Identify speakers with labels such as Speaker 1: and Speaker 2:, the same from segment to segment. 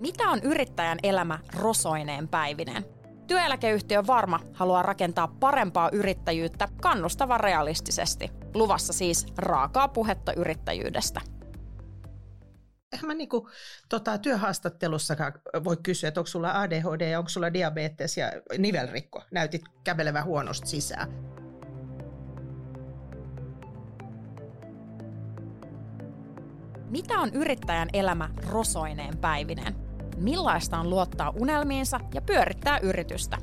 Speaker 1: Mitä on yrittäjän elämä rosoineen päivineen? Työeläkeyhtiö Varma haluaa rakentaa parempaa yrittäjyyttä kannustavan realistisesti. Luvassa siis raakaa puhetta yrittäjyydestä.
Speaker 2: Eihän mä niinku, tota, työhaastattelussakaan voi kysyä, että onko sulla ADHD ja onko sulla diabetes ja nivelrikko. Näytit kävelevän huonosti sisään.
Speaker 1: Mitä on yrittäjän elämä rosoineen päivineen? Millaista on luottaa unelmiinsa ja pyörittää yritystä?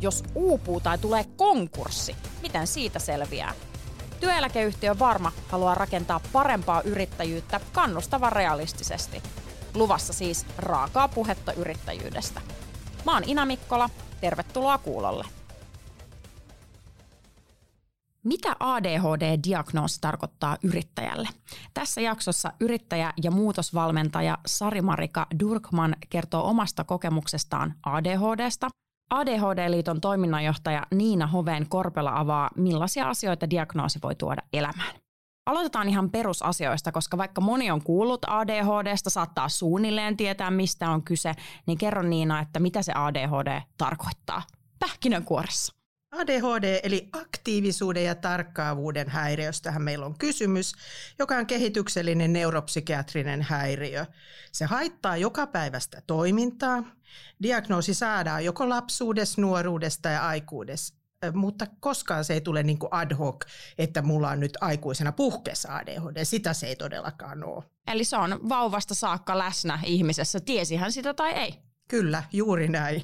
Speaker 1: Jos uupuu tai tulee konkurssi, miten siitä selviää? Työeläkeyhtiö Varma haluaa rakentaa parempaa yrittäjyyttä kannustavan realistisesti. Luvassa siis raakaa puhetta yrittäjyydestä. Mä oon Ina Mikkola, tervetuloa kuulolle. Mitä ADHD-diagnoosi tarkoittaa yrittäjälle? Tässä jaksossa yrittäjä ja muutosvalmentaja Sari-Marika Durkman kertoo omasta kokemuksestaan ADHDsta. ADHD-liiton toiminnanjohtaja Niina Hoveen Korpela avaa, millaisia asioita diagnoosi voi tuoda elämään. Aloitetaan ihan perusasioista, koska vaikka moni on kuullut ADHDsta, saattaa suunnilleen tietää, mistä on kyse, niin kerro Niina, että mitä se ADHD tarkoittaa pähkinänkuoressa.
Speaker 2: ADHD eli aktiivisuuden ja tarkkaavuuden häiriöstähän meillä on kysymys, joka on kehityksellinen neuropsykiatrinen häiriö. Se haittaa joka päivästä toimintaa. Diagnoosi saadaan joko lapsuudessa, nuoruudesta ja aikuudessa, mutta koskaan se ei tule niin kuin ad hoc, että mulla on nyt aikuisena puhkeessa ADHD. Sitä se ei todellakaan ole.
Speaker 1: Eli se on vauvasta saakka läsnä ihmisessä, tiesihän sitä tai ei.
Speaker 2: Kyllä, juuri näin.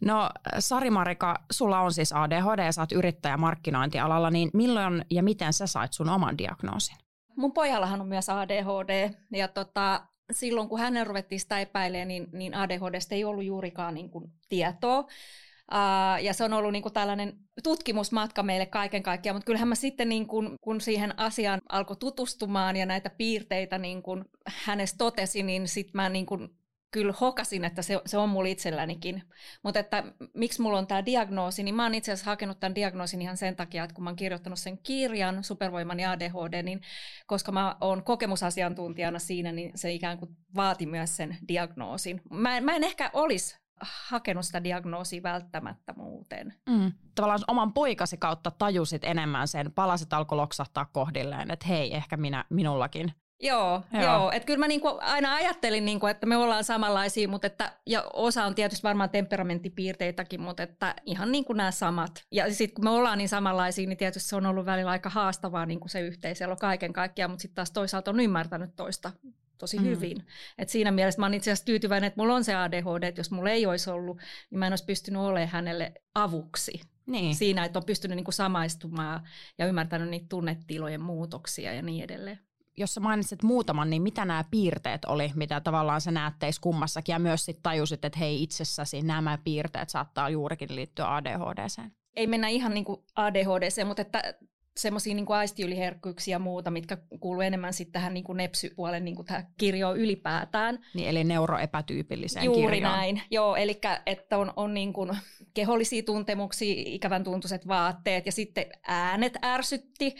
Speaker 1: No Sari-Marika, sulla on siis ADHD ja sä oot yrittäjä markkinointialalla, niin milloin ja miten sä sait sun oman diagnoosin?
Speaker 3: Mun pojallahan on myös ADHD ja tota, silloin kun hänen ruvettiin sitä epäilemään, niin, niin ADHDsta ei ollut juurikaan niin kuin tietoa. Uh, ja se on ollut niin kuin tällainen tutkimusmatka meille kaiken kaikkiaan, mutta kyllähän mä sitten niin kuin, kun siihen asiaan alkoi tutustumaan ja näitä piirteitä niin kuin hänestä totesi, niin sitten mä niin kuin kyllä hokasin, että se, se on mulla itsellänikin. Mutta että miksi mulla on tämä diagnoosi, niin mä oon itse asiassa hakenut tämän diagnoosin ihan sen takia, että kun mä oon kirjoittanut sen kirjan Supervoiman ja ADHD, niin koska mä oon kokemusasiantuntijana siinä, niin se ikään kuin vaati myös sen diagnoosin. Mä, mä en ehkä olisi hakenut sitä diagnoosia välttämättä muuten.
Speaker 1: Mm. Tavallaan oman poikasi kautta tajusit enemmän sen, palasit alkoi loksahtaa kohdilleen, että hei, ehkä minä, minullakin
Speaker 3: Joo, joo. joo. että kyllä mä niinku aina ajattelin, niinku, että me ollaan samanlaisia, mutta että, ja osa on tietysti varmaan temperamenttipiirteitäkin, mutta että ihan niin kuin nämä samat. Ja sitten kun me ollaan niin samanlaisia, niin tietysti se on ollut välillä aika haastavaa niin kuin se yhteiselo kaiken kaikkiaan, mutta sitten taas toisaalta on ymmärtänyt toista tosi mm. hyvin. Et siinä mielessä mä oon itse asiassa tyytyväinen, että mulla on se ADHD, että jos mulla ei olisi ollut, niin mä en olisi pystynyt olemaan hänelle avuksi. Niin. Siinä, että on pystynyt niin kuin samaistumaan ja ymmärtänyt niitä tunnetilojen muutoksia ja niin edelleen
Speaker 1: jos sä mainitsit muutaman, niin mitä nämä piirteet oli, mitä tavallaan sä näet teissä kummassakin, ja myös sitten tajusit, että hei itsessäsi nämä piirteet saattaa juurikin liittyä ADHDseen?
Speaker 3: Ei mennä ihan niin kuin ADHDseen, mutta että semmoisia niin aistiyliherkkyyksiä ja muuta, mitkä kuuluu enemmän sitten tähän niin kuin nepsypuolen niin kuin tähän kirjoon ylipäätään.
Speaker 1: Niin, eli neuroepätyypilliseen
Speaker 3: Juuri
Speaker 1: kirjoon.
Speaker 3: näin, joo, eli että on, on niin kuin kehollisia tuntemuksia, ikävän tuntuiset vaatteet ja sitten äänet ärsytti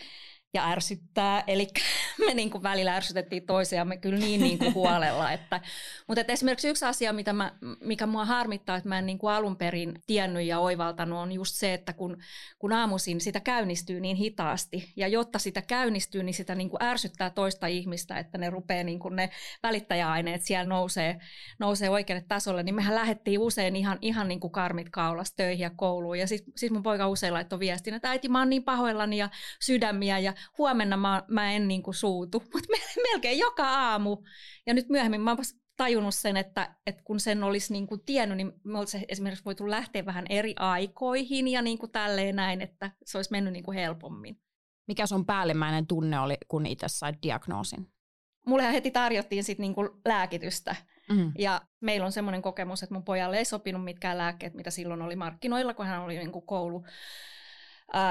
Speaker 3: ja ärsyttää. Eli me niin kuin välillä ärsytettiin toisiamme kyllä niin, niin kuin huolella. Että, mutta että esimerkiksi yksi asia, mitä mä, mikä mua harmittaa, että mä en niin kuin alun perin tiennyt ja oivaltanut, on just se, että kun, kun aamuisin sitä käynnistyy niin hitaasti. Ja jotta sitä käynnistyy, niin sitä niin kuin ärsyttää toista ihmistä, että ne rupeaa niin kuin ne välittäjäaineet siellä nousee, nousee oikealle tasolle. Niin mehän lähdettiin usein ihan, ihan niin kuin karmit kaulassa töihin ja kouluun. Ja sitten sit mun poika usein laittoi viestin, että äiti mä oon niin pahoillani ja sydämiä ja huomenna mä, mä en niin kuin suutu, mutta melkein joka aamu. Ja nyt myöhemmin mä oon tajunnut sen, että, että kun sen olisi niin kuin tiennyt, niin me olisi esimerkiksi voitu lähteä vähän eri aikoihin ja niin kuin tälleen näin, että se olisi mennyt niin kuin helpommin.
Speaker 1: Mikä sun päällimmäinen tunne oli, kun itse sait diagnoosin?
Speaker 3: Mullehan heti tarjottiin sit niinku lääkitystä. Mm. Ja meillä on semmoinen kokemus, että mun pojalle ei sopinut mitkään lääkkeet, mitä silloin oli markkinoilla, kun hän oli niinku koulu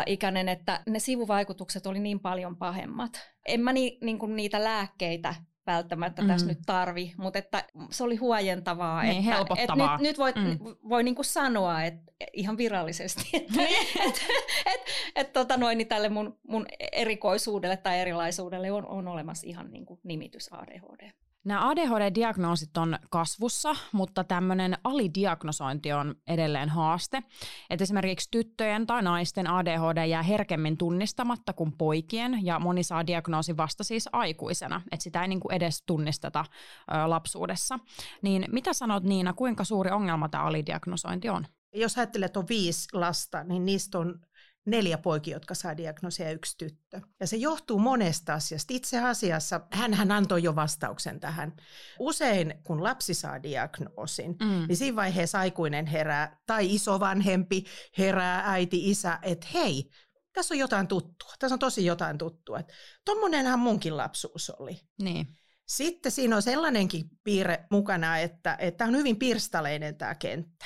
Speaker 3: ikäinen, että ne sivuvaikutukset oli niin paljon pahemmat. En mä ni, niin kuin niitä lääkkeitä välttämättä mm. tässä nyt tarvi, mutta että se oli huojentavaa.
Speaker 1: Niin,
Speaker 3: että,
Speaker 1: helpottavaa.
Speaker 3: Et nyt, nyt voi, mm. voi niin kuin sanoa että ihan virallisesti, että et, et, et, tota noin, niin tälle mun, mun erikoisuudelle tai erilaisuudelle on, on olemassa ihan niin kuin nimitys ADHD.
Speaker 1: Nämä ADHD-diagnoosit on kasvussa, mutta tämmöinen alidiagnosointi on edelleen haaste. Et esimerkiksi tyttöjen tai naisten ADHD jää herkemmin tunnistamatta kuin poikien, ja moni saa diagnoosin vasta siis aikuisena, että sitä ei niinku edes tunnisteta ö, lapsuudessa. Niin mitä sanot Niina, kuinka suuri ongelma tämä alidiagnosointi on?
Speaker 2: Jos ajattelet, että on viisi lasta, niin niistä on neljä poikia, jotka saa diagnoosia ja yksi tyttö. Ja se johtuu monesta asiasta. Itse asiassa hän, hän antoi jo vastauksen tähän. Usein kun lapsi saa diagnoosin, mm. niin siinä vaiheessa aikuinen herää tai isovanhempi herää, äiti, isä, että hei, tässä on jotain tuttua. Tässä on tosi jotain tuttua. Tuommoinenhan munkin lapsuus oli.
Speaker 1: Niin.
Speaker 2: Sitten siinä on sellainenkin piirre mukana, että, että on hyvin pirstaleinen tämä kenttä.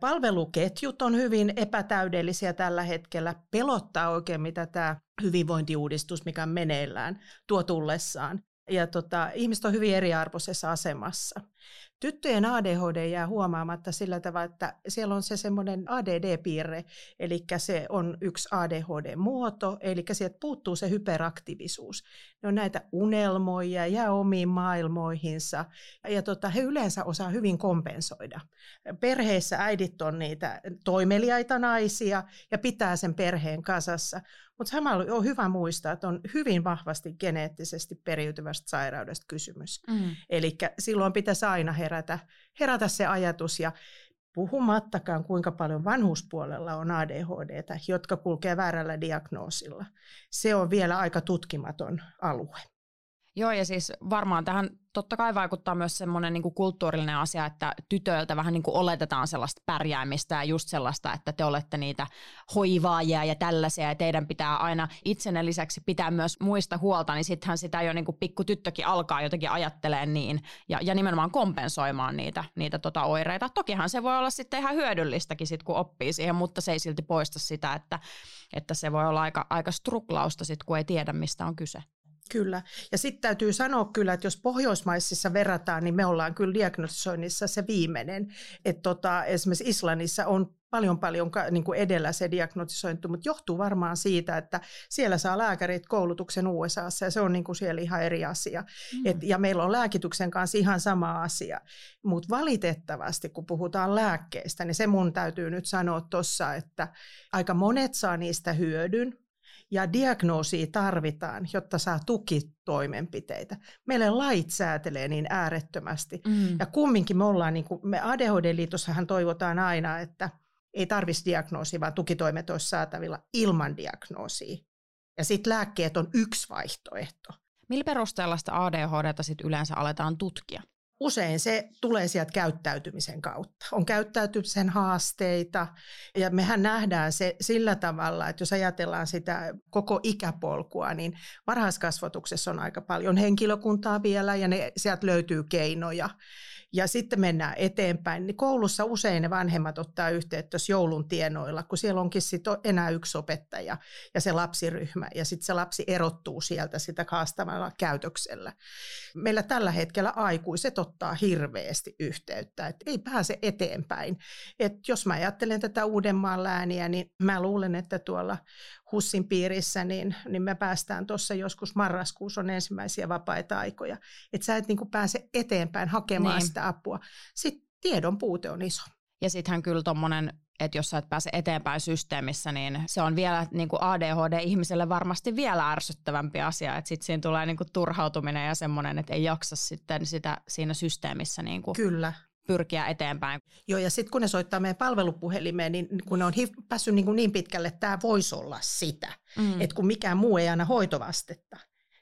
Speaker 2: Palveluketjut on hyvin epätäydellisiä tällä hetkellä. Pelottaa oikein, mitä tämä hyvinvointiuudistus, mikä on meneillään, tuo tullessaan. Ja tota, ihmiset on hyvin eriarvoisessa asemassa. Tyttöjen ADHD jää huomaamatta sillä tavalla, että siellä on se semmoinen ADD-piirre, eli se on yksi ADHD-muoto, eli sieltä puuttuu se hyperaktiivisuus. Ne on näitä unelmoja ja omiin maailmoihinsa, ja tota, he yleensä osaa hyvin kompensoida. Perheissä äidit on niitä toimeliaita naisia ja pitää sen perheen kasassa, mutta samalla on hyvä muistaa, että on hyvin vahvasti geneettisesti periytyvästä sairaudesta kysymys. Mm. Eli silloin pitäisi aina herätä, herätä se ajatus ja puhumattakaan kuinka paljon vanhuspuolella on ADHDtä, jotka kulkee väärällä diagnoosilla. Se on vielä aika tutkimaton alue.
Speaker 1: Joo, ja siis varmaan tähän totta kai vaikuttaa myös semmoinen niin kulttuurillinen asia, että tytöiltä vähän niin kuin oletetaan sellaista pärjäämistä ja just sellaista, että te olette niitä hoivaajia ja tällaisia ja teidän pitää aina itsenne lisäksi pitää myös muista huolta, niin sittenhän sitä jo niin kuin pikku tyttökin alkaa jotenkin ajattelee niin ja, ja nimenomaan kompensoimaan niitä, niitä tota oireita. Tokihan se voi olla sitten ihan hyödyllistäkin sit, kun oppii siihen, mutta se ei silti poista sitä, että, että se voi olla aika, aika struklausta sit, kun ei tiedä, mistä on kyse.
Speaker 2: Kyllä. Ja sitten täytyy sanoa kyllä, että jos Pohjoismaissa verrataan, niin me ollaan kyllä diagnosoinnissa se viimeinen. Että tota, esimerkiksi Islannissa on paljon paljon niin kuin edellä se diagnostisointi, mutta johtuu varmaan siitä, että siellä saa lääkärit koulutuksen USAssa ja se on niin kuin siellä ihan eri asia. Mm. Et, ja meillä on lääkityksen kanssa ihan sama asia. Mutta valitettavasti, kun puhutaan lääkkeistä, niin se mun täytyy nyt sanoa tuossa, että aika monet saa niistä hyödyn, ja diagnoosia tarvitaan, jotta saa tukitoimenpiteitä. Meille lait säätelee niin äärettömästi. Mm. Ja kumminkin me ollaan, niin kuin, me ADHD-liitossahan toivotaan aina, että ei tarvitsisi diagnoosia, vaan tukitoimet olisi saatavilla ilman diagnoosia. Ja sitten lääkkeet on yksi vaihtoehto.
Speaker 1: Millä perusteella sitä ADHDta sit yleensä aletaan tutkia?
Speaker 2: Usein se tulee sieltä käyttäytymisen kautta. On käyttäytymisen haasteita ja mehän nähdään se sillä tavalla, että jos ajatellaan sitä koko ikäpolkua, niin varhaiskasvatuksessa on aika paljon henkilökuntaa vielä ja ne, sieltä löytyy keinoja ja sitten mennään eteenpäin, niin koulussa usein ne vanhemmat ottaa yhteyttä joulun tienoilla, kun siellä onkin sit enää yksi opettaja ja se lapsiryhmä, ja sitten se lapsi erottuu sieltä sitä haastavalla käytöksellä. Meillä tällä hetkellä aikuiset ottaa hirveästi yhteyttä, että ei pääse eteenpäin. Et jos mä ajattelen tätä Uudenmaan lääniä, niin mä luulen, että tuolla HUSin piirissä, niin, niin me päästään tuossa joskus marraskuussa on ensimmäisiä vapaita aikoja. Että sä et niin kuin pääse eteenpäin hakemaan niin. sitä apua. Sitten tiedon puute on iso.
Speaker 1: Ja sittenhän kyllä tuommoinen, että jos sä et pääse eteenpäin systeemissä, niin se on vielä niin kuin ADHD-ihmiselle varmasti vielä ärsyttävämpi asia, että sitten siinä tulee niin kuin turhautuminen ja semmoinen, että ei jaksa sitten sitä siinä systeemissä niin kuin
Speaker 2: Kyllä
Speaker 1: pyrkiä eteenpäin.
Speaker 2: Joo, ja sitten kun ne soittaa meidän palvelupuhelimeen, niin kun ne on päässyt niin, kuin niin pitkälle, että tämä voisi olla sitä, mm. että kun mikään muu ei aina hoitovastetta.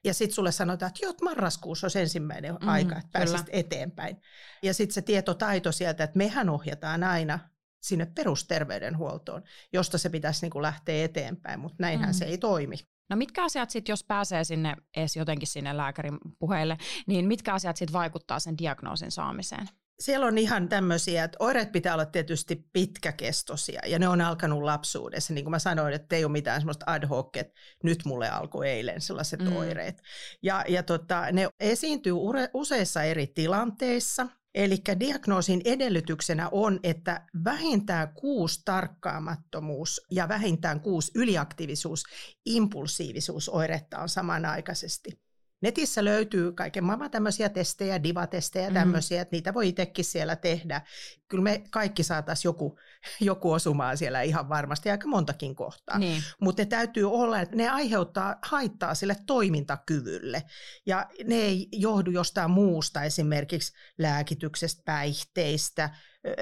Speaker 2: Ja sitten sulle sanotaan, että joo, marraskuussa olisi ensimmäinen mm, aika, että pääsisit eteenpäin. Ja sitten se tietotaito sieltä, että mehän ohjataan aina sinne perusterveydenhuoltoon, josta se pitäisi niin kuin lähteä eteenpäin, mutta näinhän mm. se ei toimi.
Speaker 1: No mitkä asiat sitten, jos pääsee sinne edes jotenkin sinne lääkärin puheille, niin mitkä asiat sitten vaikuttaa sen diagnoosin saamiseen?
Speaker 2: Siellä on ihan tämmöisiä, että oireet pitää olla tietysti pitkäkestoisia ja ne on alkanut lapsuudessa. Niin kuin mä sanoin, että ei ole mitään semmoista ad hoc, että nyt mulle alkoi eilen sellaiset mm. oireet. Ja, ja tota, ne esiintyy useissa eri tilanteissa. Eli diagnoosin edellytyksenä on, että vähintään kuusi tarkkaamattomuus ja vähintään kuusi yliaktiivisuus, impulsiivisuusoiretta on samanaikaisesti. Netissä löytyy kaiken maailman tämmöisiä testejä, divatestejä, tämmöisiä, mm. että niitä voi itsekin siellä tehdä. Kyllä me kaikki saataisiin joku, joku osumaan siellä ihan varmasti, aika montakin kohtaa. Niin. Mutta ne täytyy olla, että ne aiheuttaa haittaa sille toimintakyvylle. Ja ne ei johdu jostain muusta, esimerkiksi lääkityksestä, päihteistä,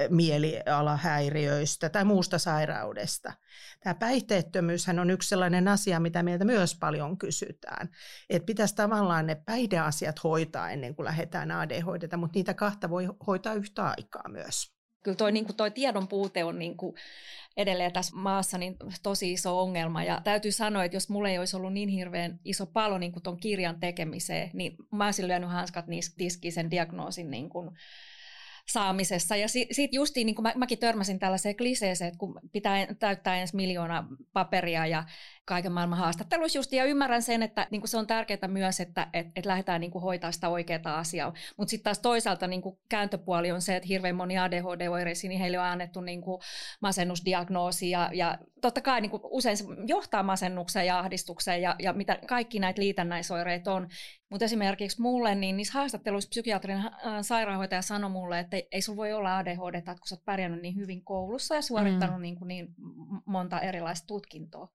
Speaker 2: mielialahäiriöistä tai muusta sairaudesta. Tämä päihteettömyyshän on yksi sellainen asia, mitä meiltä myös paljon kysytään. Että pitäisi tavallaan ne päihdeasiat hoitaa ennen kuin lähdetään ADHD, mutta niitä kahta voi hoitaa yhtä aikaa myös.
Speaker 3: Kyllä toi, niin tiedon puute on niin kuin edelleen tässä maassa niin tosi iso ongelma. Ja täytyy sanoa, että jos mulla ei olisi ollut niin hirveän iso palo niin tuon kirjan tekemiseen, niin mä olisin lyönyt hanskat tiskiin sen diagnoosin niin kuin, saamisessa. Ja sitten sit justiin, niin kuin mä, mäkin törmäsin tällaiseen kliseeseen, että kun pitää täyttää ensin miljoona paperia ja kaiken maailman haastatteluissa just, ja ymmärrän sen, että niin kuin se on tärkeää myös, että et, et lähdetään niin kuin hoitaa sitä oikeaa asiaa. Mutta sitten taas toisaalta niin kuin kääntöpuoli on se, että hirveän moni ADHD-oireisiin, niin heille on annettu niin kuin masennusdiagnoosi, ja, ja totta kai niin kuin usein se johtaa masennukseen ja ahdistukseen, ja, ja mitä kaikki näitä liitännäisoireita on. Mutta esimerkiksi mulle, niin niissä haastatteluissa psykiatrin äh, sairaanhoitaja sanoi mulle, että ei, ei sulla voi olla ADHD, kun sä oot pärjännyt niin hyvin koulussa ja suorittanut mm. niin, kuin niin monta erilaista tutkintoa.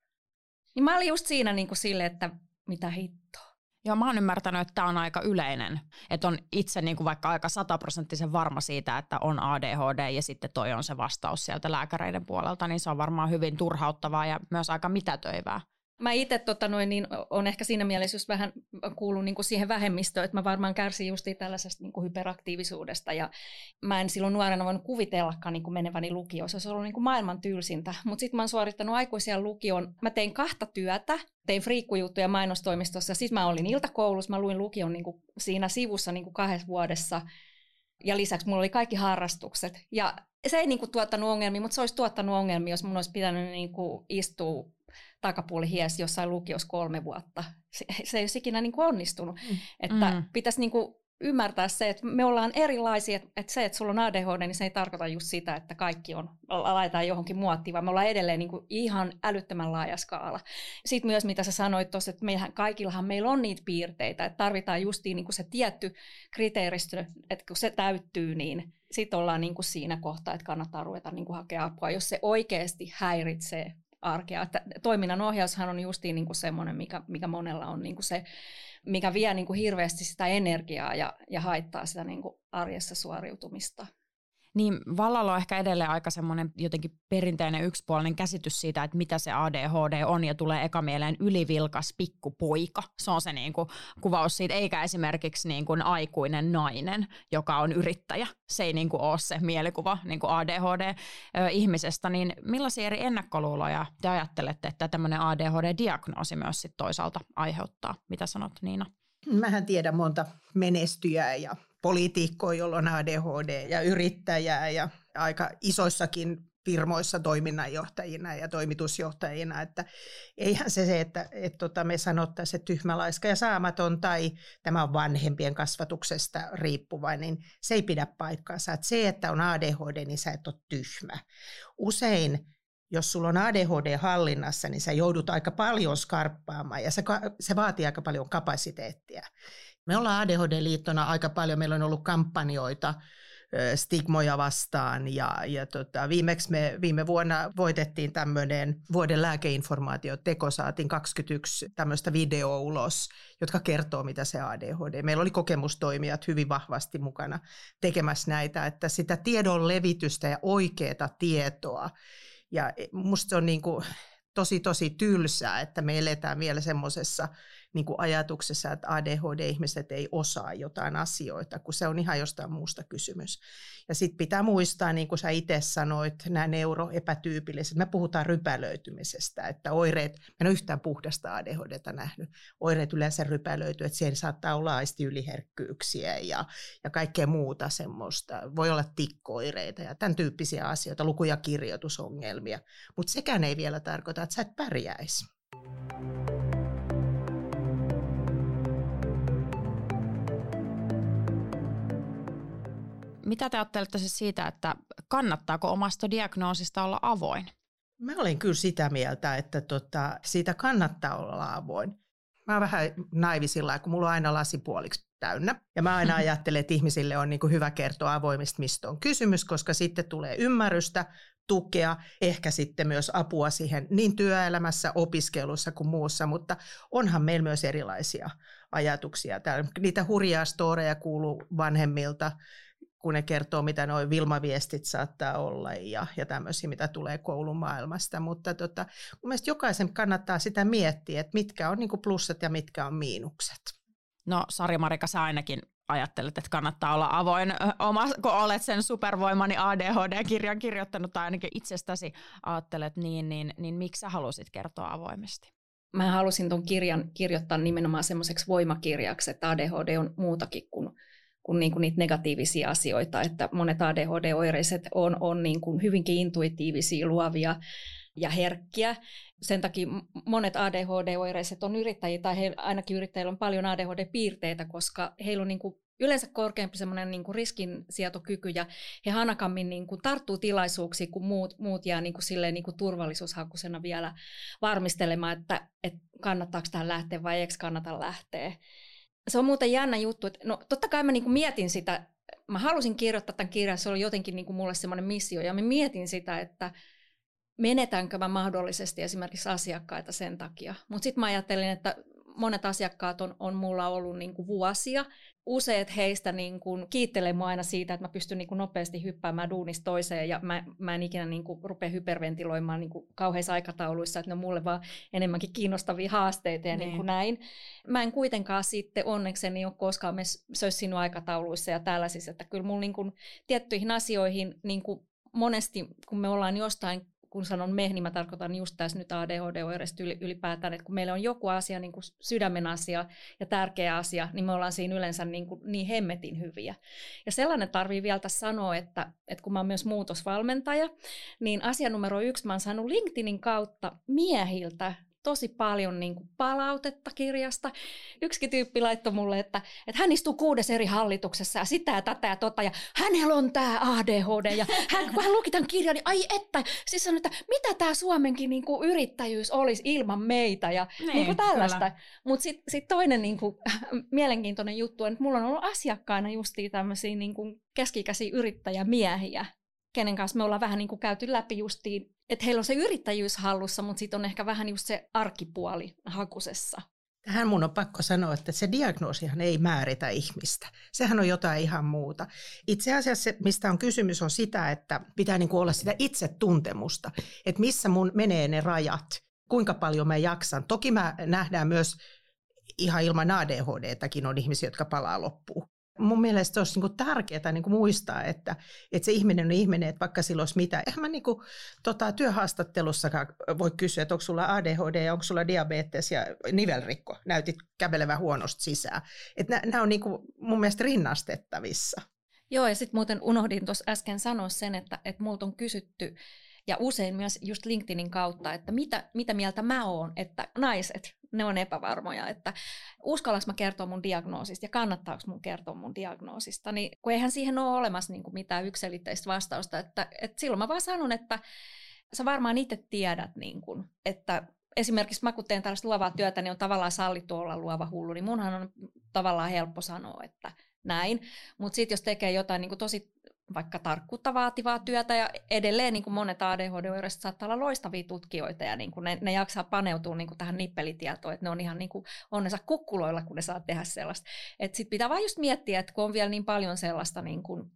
Speaker 3: Niin mä olin just siinä niin kuin sille, että mitä hittoa.
Speaker 1: Joo, mä oon ymmärtänyt, että tämä on aika yleinen. Että on itse niin kuin vaikka aika sataprosenttisen varma siitä, että on ADHD ja sitten toi on se vastaus sieltä lääkäreiden puolelta, niin se on varmaan hyvin turhauttavaa ja myös aika mitätöivää.
Speaker 3: Mä itse tota noin, niin on ehkä siinä mielessä just vähän kuulun niin kuin siihen vähemmistöön, että mä varmaan kärsin just tällaisesta niin hyperaktiivisuudesta ja mä en silloin nuorena voinut kuvitellakaan niin kuin meneväni lukioon. Se olisi ollut niin kuin maailman tylsintä, mutta sitten mä oon suorittanut aikuisia lukion. Mä tein kahta työtä, tein friikkujuttuja mainostoimistossa, sitten mä olin iltakoulussa, mä luin lukion niin kuin siinä sivussa niin kuin kahdessa vuodessa ja lisäksi mulla oli kaikki harrastukset. Ja se ei niin kuin, tuottanut ongelmia, mutta se olisi tuottanut ongelmia, jos mun olisi pitänyt niin kuin, istua takapuoli hies jossain lukiossa kolme vuotta. Se, se ei olisi ikinä niin kuin onnistunut. Mm. Että mm. pitäisi niin kuin ymmärtää se, että me ollaan erilaisia, että se, että sulla on ADHD, niin se ei tarkoita just sitä, että kaikki on, laitetaan johonkin muottiin, vaan me ollaan edelleen niin kuin ihan älyttömän laaja skaala. Sitten myös, mitä sä sanoit tuossa, että meillähän kaikillahan meillä on niitä piirteitä, että tarvitaan justiin niin kuin se tietty kriteeristö, että kun se täyttyy, niin sitten ollaan niin kuin siinä kohtaa, että kannattaa ruveta niin kuin hakea apua, jos se oikeasti häiritsee arkea. Että toiminnan ohjaushan on justiin niin kuin semmoinen, mikä, mikä monella on niin kuin se, mikä vie niin kuin hirveästi sitä energiaa ja, ja haittaa sitä niin kuin arjessa suoriutumista.
Speaker 1: Niin vallalla on ehkä edelleen aika semmoinen jotenkin perinteinen yksipuolinen käsitys siitä, että mitä se ADHD on ja tulee eka mieleen ylivilkas pikkupoika. Se on se niin kuin kuvaus siitä, eikä esimerkiksi niin kuin aikuinen nainen, joka on yrittäjä. Se ei niin kuin ole se mielikuva niin kuin ADHD-ihmisestä. Niin millaisia eri ennakkoluuloja te ajattelette, että tämmöinen ADHD-diagnoosi myös sit toisaalta aiheuttaa? Mitä sanot Niina?
Speaker 2: Mähän tiedän monta menestyjää ja poliitikkoa, jolla on ADHD ja yrittäjää ja aika isoissakin firmoissa toiminnanjohtajina ja toimitusjohtajina, että eihän se se, että, että tota me sanottaisiin, että tyhmälaiska ja saamaton tai tämä on vanhempien kasvatuksesta riippuvainen, niin se ei pidä paikkaansa. Että se, että on ADHD, niin sä et ole tyhmä. Usein jos sulla on ADHD hallinnassa, niin sä joudut aika paljon skarppaamaan ja se, se vaatii aika paljon kapasiteettia. Me ollaan ADHD-liittona aika paljon, meillä on ollut kampanjoita stigmoja vastaan ja, ja tota, viimeksi me viime vuonna voitettiin tämmöinen vuoden lääkeinformaatioteko, saatiin 21 tämmöistä videoa ulos, jotka kertoo mitä se ADHD. Meillä oli kokemustoimijat hyvin vahvasti mukana tekemässä näitä, että sitä tiedon levitystä ja oikeaa tietoa ja musta se on niin kuin tosi tosi tylsää, että me eletään vielä semmoisessa niin kuin ajatuksessa, että ADHD-ihmiset ei osaa jotain asioita, kun se on ihan jostain muusta kysymys. Ja sitten pitää muistaa, niin kuin sä itse sanoit, nämä neuroepätyypilliset, me puhutaan rypälöitymisestä, että oireet, en ole yhtään puhdasta ADHDta nähnyt, oireet yleensä rypälöityy, että siellä saattaa olla aistiyliherkkyyksiä ja, ja kaikkea muuta semmoista. Voi olla tikkoireita ja tämän tyyppisiä asioita, luku- ja kirjoitusongelmia, mutta sekään ei vielä tarkoita, että sä et pärjäisi.
Speaker 1: Mitä te ajattelette siis siitä, että kannattaako omasta diagnoosista olla avoin?
Speaker 2: Mä olen kyllä sitä mieltä, että tota, siitä kannattaa olla avoin. Mä oon vähän naivisilla, kun mulla on aina lasi puoliksi täynnä. Ja mä aina ajattelen, että ihmisille on niin hyvä kertoa avoimesti, mistä on kysymys, koska sitten tulee ymmärrystä, tukea, ehkä sitten myös apua siihen niin työelämässä, opiskelussa kuin muussa, mutta onhan meillä myös erilaisia ajatuksia. Täällä, niitä hurjaa storeja kuuluu vanhemmilta, kun ne kertoo, mitä nuo Vilma-viestit saattaa olla ja, ja tämmöisiä, mitä tulee koulumaailmasta. Mutta tota, mun mielestä jokaisen kannattaa sitä miettiä, että mitkä on niin plussat ja mitkä on miinukset.
Speaker 1: No Sari-Marika, sä ainakin ajattelet, että kannattaa olla avoin, oma, kun olet sen supervoimani ADHD-kirjan kirjoittanut tai ainakin itsestäsi ajattelet niin, niin, niin miksi sä halusit kertoa avoimesti?
Speaker 3: Mä halusin tuon kirjan kirjoittaa nimenomaan semmoiseksi voimakirjaksi, että ADHD on muutakin kuin kuin, niin kuin niitä negatiivisia asioita, että monet ADHD-oireiset on, on niin kuin hyvinkin intuitiivisia, luovia ja herkkiä. Sen takia monet ADHD-oireiset on yrittäjiä, tai he, ainakin yrittäjillä on paljon ADHD-piirteitä, koska heillä on niin kuin yleensä korkeampi semmoinen niin kuin riskinsietokyky ja he hanakammin niin kuin tarttuu tilaisuuksiin, kun muut, muut jää niin kuin silleen niin kuin turvallisuushakusena vielä varmistelemaan, että, että kannattaako tähän lähteä vai eikö kannata lähteä. Se on muuten jännä juttu, että no totta kai mä niin kuin mietin sitä, mä halusin kirjoittaa tämän kirjan, se oli jotenkin niin kuin mulle semmoinen missio ja mä mietin sitä, että menetänkö mä mahdollisesti esimerkiksi asiakkaita sen takia. Mutta sitten mä ajattelin, että monet asiakkaat on, on mulla ollut niin kuin vuosia. Useat heistä niin kuin kiittelee mua aina siitä, että mä pystyn niin kuin nopeasti hyppäämään duunista toiseen ja mä, mä en ikinä niin kuin rupea hyperventiloimaan niin kuin kauheissa aikatauluissa, että ne on mulle vaan enemmänkin kiinnostavia haasteita ja niin. Niin kuin näin. Mä en kuitenkaan sitten onnekseni ole koskaan sössinut aikatauluissa ja tällaisissa, että kyllä mulla niin kuin tiettyihin asioihin niin kuin monesti, kun me ollaan jostain kun sanon me, niin mä tarkoitan just tässä nyt ADHD-oireista ylipäätään, että kun meillä on joku asia, niin kuin sydämen asia ja tärkeä asia, niin me ollaan siinä yleensä niin, kuin, niin hemmetin hyviä. Ja sellainen tarvii vielä tässä sanoa, että, että kun mä oon myös muutosvalmentaja, niin asia numero yksi, mä oon saanut LinkedInin kautta miehiltä tosi paljon niin kuin palautetta kirjasta. Yksi tyyppi laittoi mulle, että, että hän istuu kuudes eri hallituksessa ja sitä ja tätä ja tota ja hänellä on tämä ADHD ja hän, kun hän luki tämän kirjan, niin ai että, siis sanoi, että mitä tämä Suomenkin niin kuin yrittäjyys olisi ilman meitä ja niin, niin kuin tällaista. Mutta sitten sit toinen niin kuin, mielenkiintoinen juttu on, että mulla on ollut asiakkaina justiin tämmöisiä niin kuin keskikäisiä yrittäjämiehiä, kenen kanssa me ollaan vähän niin kuin käyty läpi justiin, että heillä on se yrittäjyys hallussa, mutta sitten on ehkä vähän just se arkipuoli hakusessa.
Speaker 2: Tähän mun on pakko sanoa, että se diagnoosihan ei määritä ihmistä. Sehän on jotain ihan muuta. Itse asiassa se, mistä on kysymys, on sitä, että pitää niin kuin olla sitä itsetuntemusta, että missä mun menee ne rajat, kuinka paljon mä jaksan. Toki mä nähdään myös ihan ilman ADHDtäkin on ihmisiä, jotka palaa loppuun mun mielestä olisi niin tärkeää niin muistaa, että, että se ihminen on ihminen, että vaikka sillä olisi mitä. Eihän mä niin kuin, tota, työhaastattelussakaan voi kysyä, että onko sulla ADHD ja onko sulla diabetes ja nivelrikko. Näytit kävelevän huonosti sisään. Että nämä on niin kuin, mun mielestä rinnastettavissa.
Speaker 3: Joo, ja sitten muuten unohdin tuossa äsken sanoa sen, että, että multa on kysytty, ja usein myös just LinkedInin kautta, että mitä, mitä mieltä mä oon, että naiset, ne on epävarmoja, että uskallanko mä kertoa mun diagnoosista ja kannattaako mun kertoa mun diagnoosista, niin kun eihän siihen ole olemassa niin kuin mitään yksilitteistä vastausta, että, että silloin mä vaan sanon, että sä varmaan itse tiedät, niin kuin, että esimerkiksi mä kun teen tällaista luovaa työtä, niin on tavallaan sallittu olla luova hullu, niin munhan on tavallaan helppo sanoa, että näin. Mutta sitten jos tekee jotain niin kuin tosi vaikka tarkkuutta vaativaa työtä ja edelleen niin kuin monet ADHD-oireiset saattaa olla loistavia tutkijoita ja niin kuin ne, ne jaksaa paneutua niin kuin tähän nippelitietoon, että ne on ihan niin kuin onnensa kukkuloilla, kun ne saa tehdä sellaista. Sitten pitää vain just miettiä, että kun on vielä niin paljon sellaista niin kuin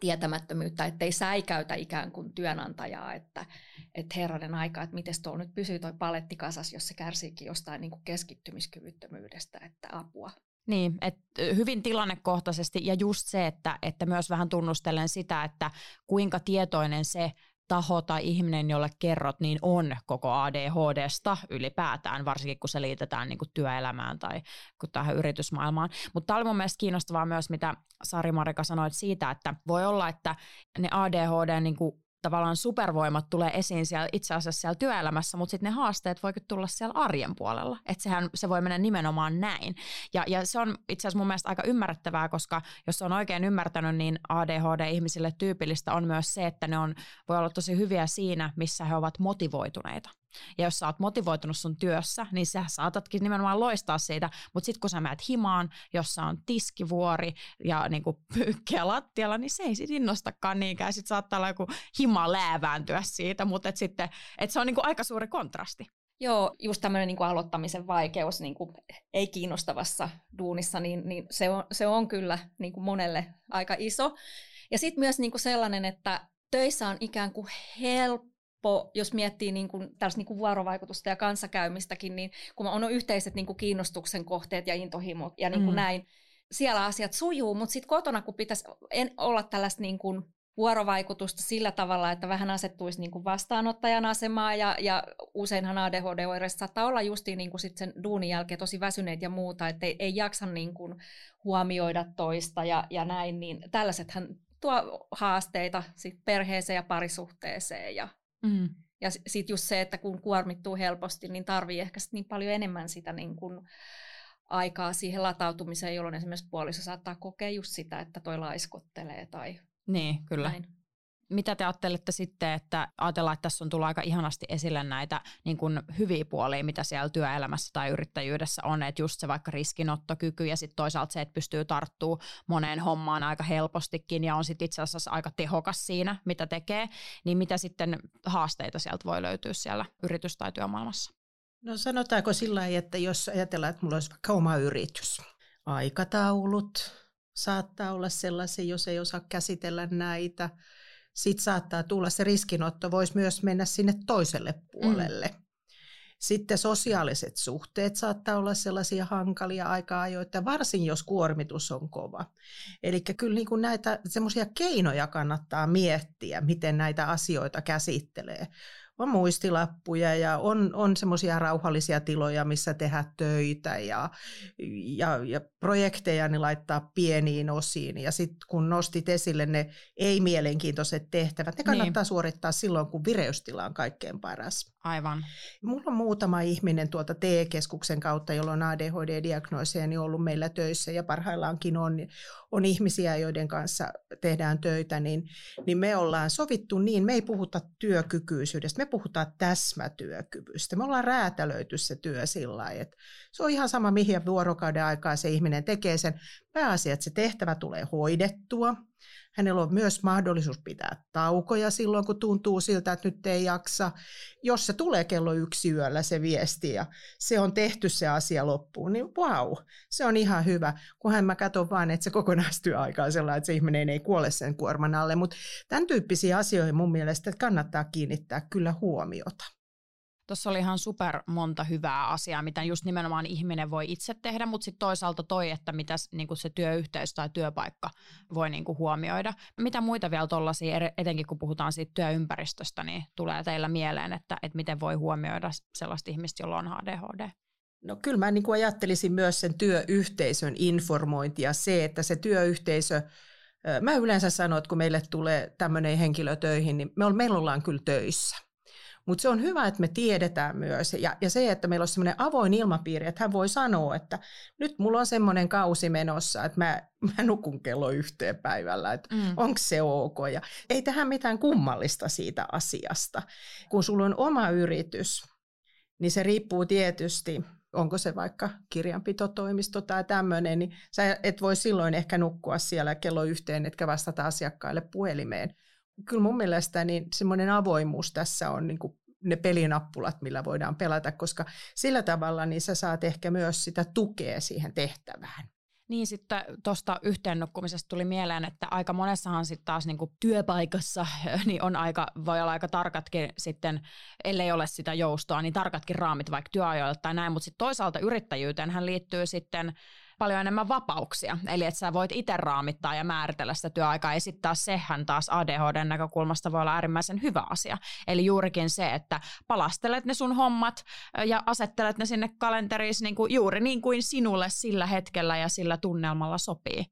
Speaker 3: tietämättömyyttä, ettei säikäytä ikään kuin työnantajaa, että, että herranen aika, että miten tuo nyt pysyy tuo paletti kasas, jos se kärsiikin jostain niin kuin keskittymiskyvyttömyydestä, että apua.
Speaker 1: Niin, että hyvin tilannekohtaisesti ja just se, että, että myös vähän tunnustelen sitä, että kuinka tietoinen se taho tai ihminen, jolle kerrot, niin on koko ADHDsta ylipäätään, varsinkin kun se liitetään niin kuin työelämään tai tähän yritysmaailmaan. Mutta tämä oli mun mielestä kiinnostavaa myös, mitä Sari Marika sanoit siitä, että voi olla, että ne ADHD niin kuin tavallaan supervoimat tulee esiin siellä, itse asiassa siellä työelämässä, mutta sitten ne haasteet voikin tulla siellä arjen puolella. Että sehän se voi mennä nimenomaan näin. Ja, ja se on itse asiassa mun mielestä aika ymmärrettävää, koska jos on oikein ymmärtänyt, niin ADHD-ihmisille tyypillistä on myös se, että ne on, voi olla tosi hyviä siinä, missä he ovat motivoituneita. Ja jos sä oot motivoitunut sun työssä, niin sä saatatkin nimenomaan loistaa siitä, mutta sitten kun sä menet himaan, jossa on tiskivuori ja niin pyykkiä lattialla, niin se ei sit innostakaan niinkään. Sitten saattaa olla joku hima läävääntyä siitä, mutta et sitten, et se on niin aika suuri kontrasti.
Speaker 3: Joo, just tämmöinen niin aloittamisen vaikeus niin kuin ei kiinnostavassa duunissa, niin, niin se, on, se on kyllä niin kuin monelle aika iso. Ja sitten myös niin kuin sellainen, että töissä on ikään kuin helppo, jos miettii niin kuin, tällaista niin kuin vuorovaikutusta ja kanssakäymistäkin, niin kun on yhteiset niin kuin kiinnostuksen kohteet ja intohimot ja niin kuin mm. näin, siellä asiat sujuu, mutta sitten kotona, kun pitäisi olla tällaista niin kuin vuorovaikutusta sillä tavalla, että vähän asettuisi niin kuin vastaanottajan asemaa ja, ja useinhan ADHD-oireissa saattaa olla justiin niin kuin sit sen duunin jälkeen tosi väsyneet ja muuta, että ei, ei jaksa niin kuin huomioida toista ja, ja näin, niin tällaisethan tuo haasteita sit perheeseen ja parisuhteeseen ja, mm. ja sitten just se, että kun kuormittuu helposti, niin tarvii ehkä sit niin paljon enemmän sitä niin kuin aikaa siihen latautumiseen, jolloin esimerkiksi puoliso saattaa kokea just sitä, että toi laiskottelee tai
Speaker 1: niin, kyllä. Näin. Mitä te ajattelette sitten, että ajatellaan, että tässä on tullut aika ihanasti esille näitä niin kuin hyviä puolia, mitä siellä työelämässä tai yrittäjyydessä on, että just se vaikka riskinottokyky ja sitten toisaalta se, että pystyy tarttuu moneen hommaan aika helpostikin ja on sitten itse asiassa aika tehokas siinä, mitä tekee, niin mitä sitten haasteita sieltä voi löytyä siellä yritys- tai työmaailmassa?
Speaker 2: No sanotaanko sillä lailla, että jos ajatellaan, että mulla olisi vaikka oma yritys, aikataulut, saattaa olla sellaisia, jos ei osaa käsitellä näitä. Sitten saattaa tulla se riskinotto, voisi myös mennä sinne toiselle puolelle. Mm. Sitten sosiaaliset suhteet saattaa olla sellaisia hankalia aika ajoita, varsin jos kuormitus on kova. Eli kyllä niin kuin näitä semmoisia keinoja kannattaa miettiä, miten näitä asioita käsittelee on muistilappuja ja on, on semmoisia rauhallisia tiloja, missä tehdä töitä ja, ja, ja projekteja niin laittaa pieniin osiin. Ja sitten kun nostit esille ne ei-mielenkiintoiset tehtävät, ne kannattaa niin. suorittaa silloin, kun vireystila on kaikkein paras.
Speaker 1: Aivan.
Speaker 2: Mulla on muutama ihminen tuolta TE-keskuksen kautta, jolla on ADHD-diagnooseja, niin ollut meillä töissä ja parhaillaankin on, on ihmisiä, joiden kanssa tehdään töitä, niin, niin me ollaan sovittu niin, me ei puhuta työkykyisyydestä, me puhutaan täsmätyökyvystä. Me ollaan räätälöity se työ sillä lailla, että se on ihan sama, mihin vuorokauden aikaa se ihminen tekee sen. Pääasia, että se tehtävä tulee hoidettua, Hänellä on myös mahdollisuus pitää taukoja silloin, kun tuntuu siltä, että nyt ei jaksa. Jos se tulee kello yksi yöllä se viesti ja se on tehty se asia loppuun, niin wow, se on ihan hyvä. Kunhan mä katson vain, että se kokonaistyöaika on sellainen, että se ihminen ei kuole sen kuorman alle. Mutta tämän tyyppisiä asioihin mun mielestä kannattaa kiinnittää kyllä huomiota.
Speaker 1: Tuossa oli ihan super monta hyvää asiaa, mitä just nimenomaan ihminen voi itse tehdä, mutta sitten toisaalta toi, että mitä niin se työyhteisö tai työpaikka voi niin kuin huomioida. Mitä muita vielä tuollaisia, etenkin kun puhutaan siitä työympäristöstä, niin tulee teillä mieleen, että, että miten voi huomioida sellaista ihmistä, jolla on ADHD?
Speaker 2: No kyllä mä niin kuin ajattelisin myös sen työyhteisön informointia, se, että se työyhteisö Mä yleensä sanon, että kun meille tulee tämmöinen henkilö töihin, niin me, meillä ollaan kyllä töissä. Mutta se on hyvä, että me tiedetään myös ja, ja se, että meillä on semmoinen avoin ilmapiiri, että hän voi sanoa, että nyt mulla on semmoinen kausi menossa, että mä, mä nukun kello yhteen päivällä, että mm. onko se ok. Ja ei tähän mitään kummallista siitä asiasta. Kun sulla on oma yritys, niin se riippuu tietysti onko se vaikka kirjanpitotoimisto tai tämmöinen, niin sä et voi silloin ehkä nukkua siellä kello yhteen, etkä vastata asiakkaille puhelimeen kyllä mun mielestä niin semmoinen avoimuus tässä on niin kuin ne pelinappulat, millä voidaan pelata, koska sillä tavalla niin sä saat ehkä myös sitä tukea siihen tehtävään.
Speaker 1: Niin sitten tuosta yhteennukkumisesta tuli mieleen, että aika monessahan sitten taas niinku työpaikassa niin on aika, voi olla aika tarkatkin sitten, ellei ole sitä joustoa, niin tarkatkin raamit vaikka työajoilta tai näin, mutta sitten toisaalta yrittäjyyteen hän liittyy sitten paljon enemmän vapauksia. Eli että sä voit itse raamittaa ja määritellä sitä työaikaa. Ja sitten taas sehän taas ADHDn näkökulmasta voi olla äärimmäisen hyvä asia. Eli juurikin se, että palastelet ne sun hommat ja asettelet ne sinne kalenteriin niin kuin, juuri niin kuin sinulle sillä hetkellä ja sillä tunnelmalla sopii.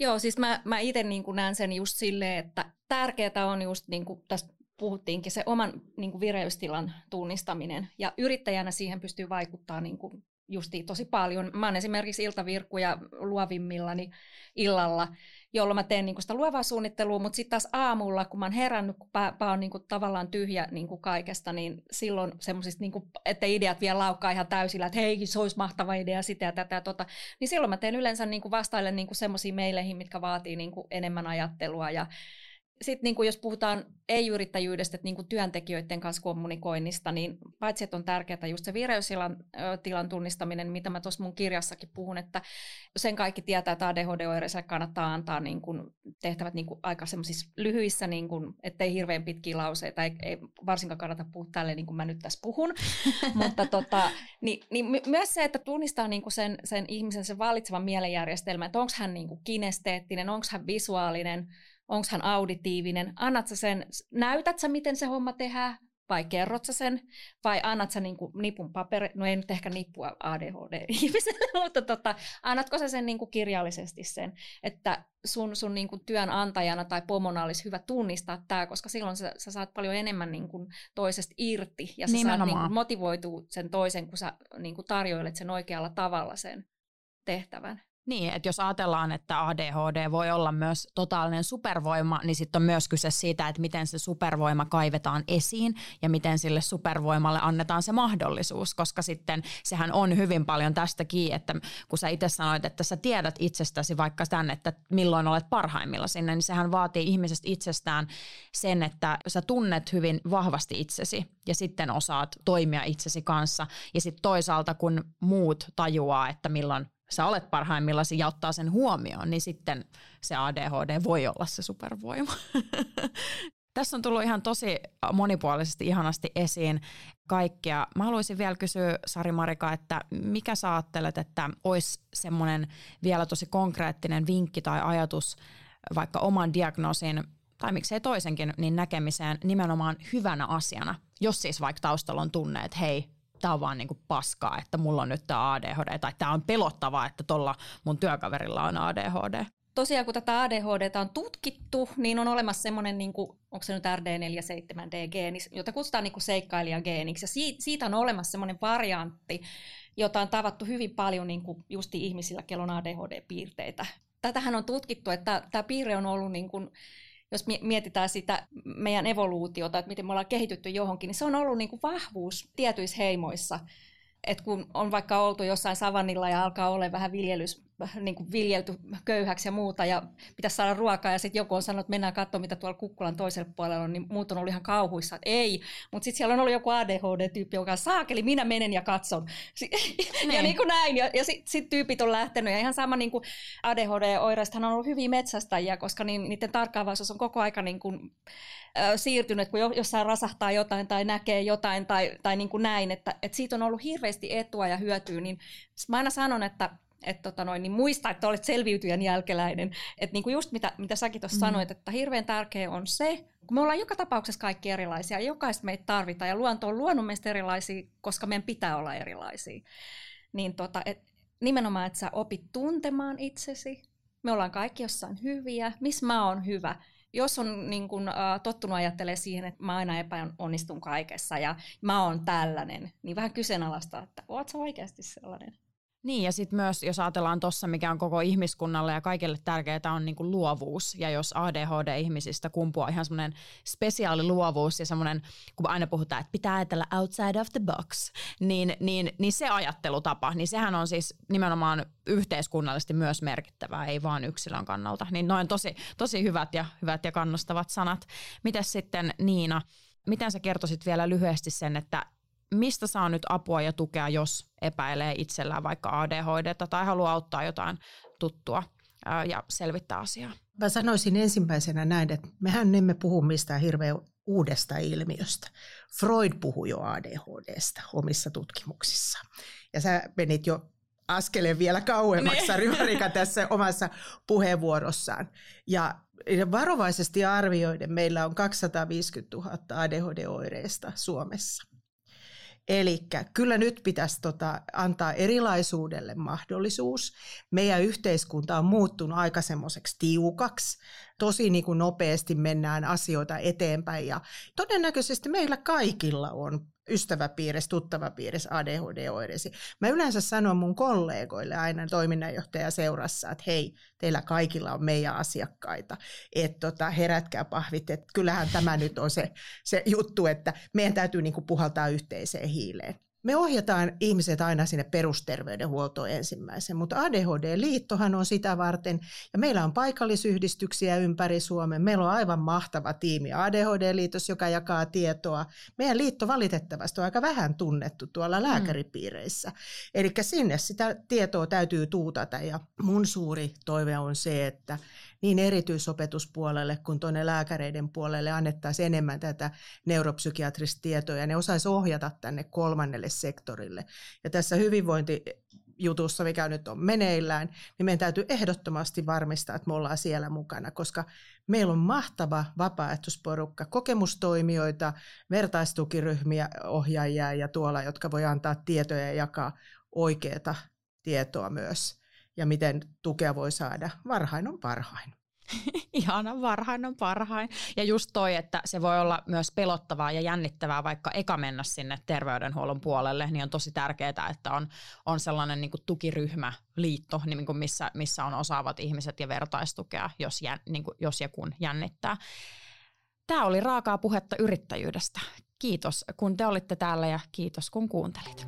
Speaker 3: Joo, siis mä, mä itse niin näen sen just silleen, että tärkeää on just niin kuin tässä puhuttiinkin, se oman niin kuin vireystilan tunnistaminen. Ja yrittäjänä siihen pystyy vaikuttaa niin kuin justiin tosi paljon. Mä oon esimerkiksi iltavirkkuja luovimmillani illalla, jolloin mä teen niin sitä luovaa suunnittelua, mutta sitten taas aamulla, kun mä oon herännyt, kun pää, pää on niin kuin tavallaan tyhjä niin kuin kaikesta, niin silloin semmoisista, niin että ideat vielä laukkaa ihan täysillä, että hei, se olisi mahtava idea, sitä ja tätä ja tota, niin silloin mä teen yleensä niin kuin vastailen niin semmoisiin meileihin, mitkä vaatii niin kuin enemmän ajattelua ja sitten niin kuin jos puhutaan ei-yrittäjyydestä, niin kuin työntekijöiden kanssa kommunikoinnista, niin paitsi että on tärkeää just se vireystilan tilan tunnistaminen, mitä mä tuossa mun kirjassakin puhun, että sen kaikki tietää, että ADHD-oireiselle kannattaa antaa niin kuin tehtävät niin kuin aika semmoisissa lyhyissä, niin kuin, ettei hirveän pitkiä lauseita, ei, ei varsinkaan kannata puhua tälle niin kuin mä nyt tässä puhun, mutta tota, niin, niin myös se, että tunnistaa niin kuin sen, sen ihmisen sen vallitsevan mielenjärjestelmän, että onko hän niin kuin kinesteettinen, onko hän visuaalinen, onko hän auditiivinen, annat sä sen, näytät sä miten se homma tehdään, vai kerrot sä sen, vai annat sä niinku nipun paperi, no ei nyt ehkä nippua ADHD-ihmiselle, mutta tota, annatko sä sen niinku kirjallisesti sen, että sun, sun niinku työnantajana tai pomona olisi hyvä tunnistaa tämä, koska silloin sä, sä saat paljon enemmän niinku toisesta irti, ja sä Nimenomaan. saat niinku motivoitua sen toisen, kun sä niinku tarjoilet sen oikealla tavalla sen tehtävän.
Speaker 1: Niin, että jos ajatellaan, että ADHD voi olla myös totaalinen supervoima, niin sitten on myös kyse siitä, että miten se supervoima kaivetaan esiin ja miten sille supervoimalle annetaan se mahdollisuus, koska sitten sehän on hyvin paljon tästäkin, että kun sä itse sanoit, että sä tiedät itsestäsi vaikka tämän, että milloin olet parhaimmilla sinne, niin sehän vaatii ihmisestä itsestään sen, että sä tunnet hyvin vahvasti itsesi ja sitten osaat toimia itsesi kanssa. Ja sitten toisaalta kun muut tajuaa, että milloin sä olet parhaimmillaan ja ottaa sen huomioon, niin sitten se ADHD voi olla se supervoima. Tässä on tullut ihan tosi monipuolisesti ihanasti esiin kaikkea. Mä haluaisin vielä kysyä Sari Marika, että mikä sä ajattelet, että olisi semmoinen vielä tosi konkreettinen vinkki tai ajatus vaikka oman diagnoosin tai miksei toisenkin niin näkemiseen nimenomaan hyvänä asiana, jos siis vaikka taustalla on tunne, että hei, tämä on vaan niinku paskaa, että mulla on nyt tämä ADHD, tai tämä on pelottavaa, että tuolla mun työkaverilla on ADHD.
Speaker 3: Tosiaan kun tätä ADHD on tutkittu, niin on olemassa semmoinen, niin kuin, onko se nyt RD47D-geeni, jota kutsutaan niin seikkailijageeniksi. Ja siitä, on olemassa semmoinen variantti, jota on tavattu hyvin paljon niin kuin justi ihmisillä, kello on ADHD-piirteitä. Tätähän on tutkittu, että tämä piirre on ollut niin kuin jos mietitään sitä meidän evoluutiota, että miten me ollaan kehitytty johonkin, niin se on ollut niin kuin vahvuus tietyissä heimoissa. Et kun on vaikka oltu jossain savannilla ja alkaa olla vähän viljelys niin kuin viljelty köyhäksi ja muuta ja pitäisi saada ruokaa. Ja sitten joku on sanonut, että mennään katsomaan, mitä tuolla kukkulan toisella puolella on, niin muut on ollut ihan kauhuissa, että ei, mutta sitten siellä on ollut joku ADHD-tyyppi, joka saakeli, minä menen ja katson. ja niin, niin kuin näin, ja, ja sitten sit tyypit on lähtenyt. Ja ihan sama niin kuin ADHD-oireistahan on ollut hyviä metsästäjiä, koska niin, niiden tarkkaavaisuus on koko aika niin kuin, äh, siirtynyt, kun jossain rasahtaa jotain tai näkee jotain tai, tai niin kuin näin, että, että siitä on ollut hirveästi etua ja hyötyä, niin mä aina sanon, että että tota noin, niin muista, että olet selviytyjän jälkeläinen. Että niin kuin just mitä, mitä säkin tuossa mm. sanoit, että hirveän tärkeä on se, kun me ollaan joka tapauksessa kaikki erilaisia, jokaista meitä tarvitaan, ja luonto on luonut meistä erilaisia, koska meidän pitää olla erilaisia. Niin tota, et, nimenomaan, että sä opit tuntemaan itsesi, me ollaan kaikki jossain hyviä, missä mä oon hyvä, jos on niin kun, uh, tottunut ajattelemaan siihen, että mä aina epäonnistun kaikessa ja mä oon tällainen, niin vähän kyseenalaista, että oot sä oikeasti sellainen?
Speaker 1: Niin ja sitten myös, jos ajatellaan tuossa, mikä on koko ihmiskunnalle ja kaikille tärkeää, on niinku luovuus. Ja jos ADHD-ihmisistä kumpuaa ihan semmoinen spesiaali luovuus ja semmoinen, kun aina puhutaan, että pitää ajatella outside of the box, niin, niin, niin se ajattelutapa, niin sehän on siis nimenomaan yhteiskunnallisesti myös merkittävää, ei vaan yksilön kannalta. Niin noin tosi, tosi hyvät ja, hyvät ja kannustavat sanat. Mitäs sitten Niina, miten sä kertoisit vielä lyhyesti sen, että mistä saa nyt apua ja tukea, jos epäilee itsellään vaikka ADHD tai haluaa auttaa jotain tuttua ja selvittää asiaa?
Speaker 2: Mä sanoisin ensimmäisenä näin, että mehän emme puhu mistään hirveän uudesta ilmiöstä. Freud puhui jo ADHDsta omissa tutkimuksissaan. Ja sä menit jo askeleen vielä kauemmaksi, Sari Marika, tässä omassa puheenvuorossaan. Ja varovaisesti arvioiden meillä on 250 000 ADHD-oireista Suomessa. Eli kyllä nyt pitäisi tota, antaa erilaisuudelle mahdollisuus. Meidän yhteiskunta on muuttunut aika semmoiseksi tiukaksi. Tosi niin kuin nopeasti mennään asioita eteenpäin ja todennäköisesti meillä kaikilla on ystäväpiirissä, tuttavapiirissä ADHD-oireisiin. Mä yleensä sanon mun kollegoille aina toiminnanjohtaja seurassa, että hei, teillä kaikilla on meidän asiakkaita, että tota, herätkää pahvit, että kyllähän tämä nyt on se, se juttu, että meidän täytyy niinku puhaltaa yhteiseen hiileen. Me ohjataan ihmiset aina sinne perusterveydenhuoltoon ensimmäisen, mutta ADHD-liittohan on sitä varten, ja meillä on paikallisyhdistyksiä ympäri Suomen. Meillä on aivan mahtava tiimi ADHD-liitos, joka jakaa tietoa. Meidän liitto valitettavasti on aika vähän tunnettu tuolla mm. lääkäripiireissä. Mm. Eli sinne sitä tietoa täytyy tuutata, ja mun suuri toive on se, että niin erityisopetuspuolelle kuin tuonne lääkäreiden puolelle annettaisiin enemmän tätä neuropsykiatrista tietoa ja ne osaisi ohjata tänne kolmannelle sektorille. Ja tässä hyvinvointi jutussa, mikä nyt on meneillään, niin meidän täytyy ehdottomasti varmistaa, että me ollaan siellä mukana, koska meillä on mahtava vapaaehtoisporukka, kokemustoimijoita, vertaistukiryhmiä, ohjaajia ja tuolla, jotka voi antaa tietoja ja jakaa oikeaa tietoa myös ja miten tukea voi saada. Varhain on parhain.
Speaker 1: Ihana, varhain on parhain. Ja just toi, että se voi olla myös pelottavaa ja jännittävää vaikka eka mennä sinne terveydenhuollon puolelle, niin on tosi tärkeää, että on, on sellainen niin kuin tukiryhmä, liitto, niin kuin missä, missä on osaavat ihmiset ja vertaistukea, jos, jän, niin kuin, jos ja kun jännittää. Tämä oli raakaa puhetta yrittäjyydestä. Kiitos kun te olitte täällä ja kiitos kun kuuntelit.